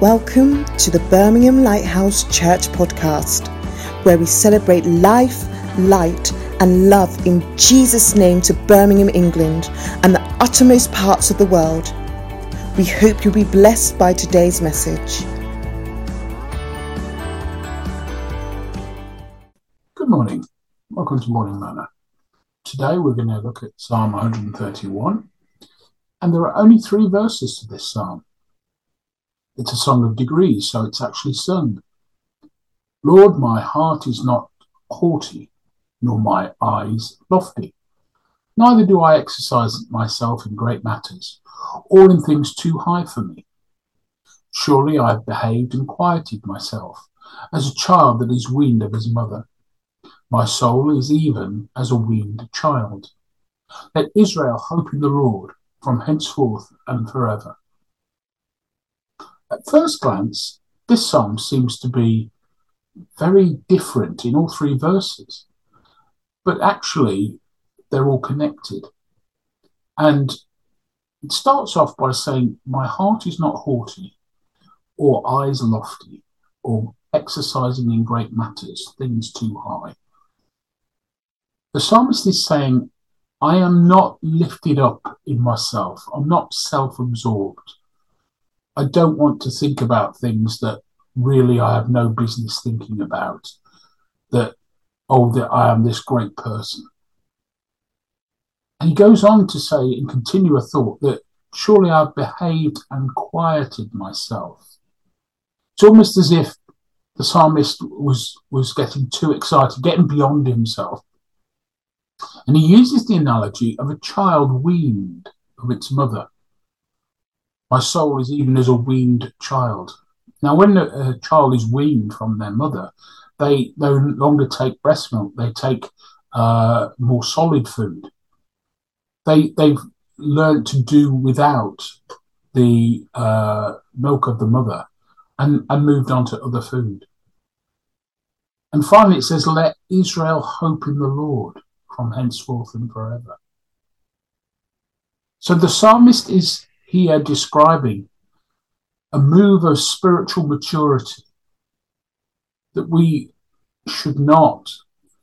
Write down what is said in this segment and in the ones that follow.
Welcome to the Birmingham Lighthouse Church podcast, where we celebrate life, light, and love in Jesus' name to Birmingham, England, and the uttermost parts of the world. We hope you'll be blessed by today's message. Good morning. Welcome to Morning Manna. Today we're going to look at Psalm 131, and there are only three verses to this psalm. It's a song of degrees, so it's actually sung. Lord, my heart is not haughty, nor my eyes lofty. Neither do I exercise myself in great matters, or in things too high for me. Surely I have behaved and quieted myself, as a child that is weaned of his mother. My soul is even as a weaned child. Let Israel hope in the Lord from henceforth and forever. First glance, this psalm seems to be very different in all three verses, but actually, they're all connected. And it starts off by saying, My heart is not haughty, or eyes lofty, or exercising in great matters, things too high. The psalmist is saying, I am not lifted up in myself, I'm not self absorbed. I don't want to think about things that really I have no business thinking about. That, oh, that I am this great person. And he goes on to say and continue a thought that surely I've behaved and quieted myself. It's almost as if the psalmist was was getting too excited, getting beyond himself. And he uses the analogy of a child weaned of its mother. My soul is even as a weaned child. Now, when a, child is weaned from their mother, they no longer take breast milk, they take uh, more solid food. They, they've learned to do without the uh, milk of the mother and, and moved on to other food. And finally, it says, Let Israel hope in the Lord from henceforth and forever. So the psalmist is here describing a move of spiritual maturity that we should not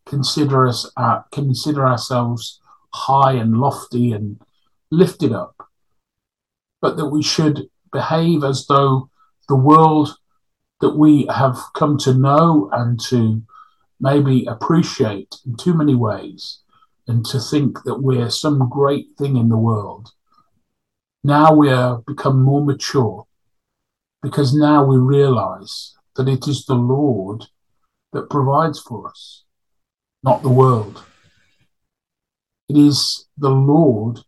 consider us uh, consider ourselves high and lofty and lifted up, but that we should behave as though the world that we have come to know and to maybe appreciate in too many ways, and to think that we're some great thing in the world now we have become more mature because now we realize that it is the Lord that provides for us, not the world. It is the Lord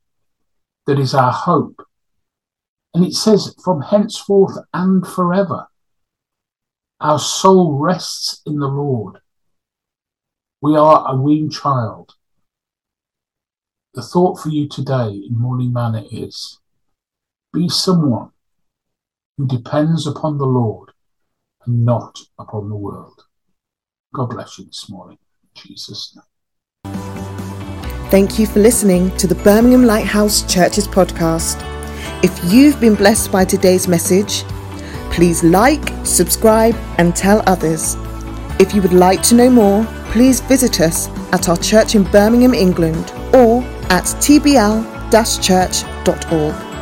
that is our hope. And it says, from henceforth and forever, our soul rests in the Lord. We are a weaned child. The thought for you today in Morning Manna is be someone who depends upon the Lord and not upon the world. God bless you this morning. In Jesus' name. Thank you for listening to the Birmingham Lighthouse Churches podcast. If you've been blessed by today's message, please like, subscribe, and tell others. If you would like to know more, please visit us at our church in Birmingham, England, or at tbl-church.org.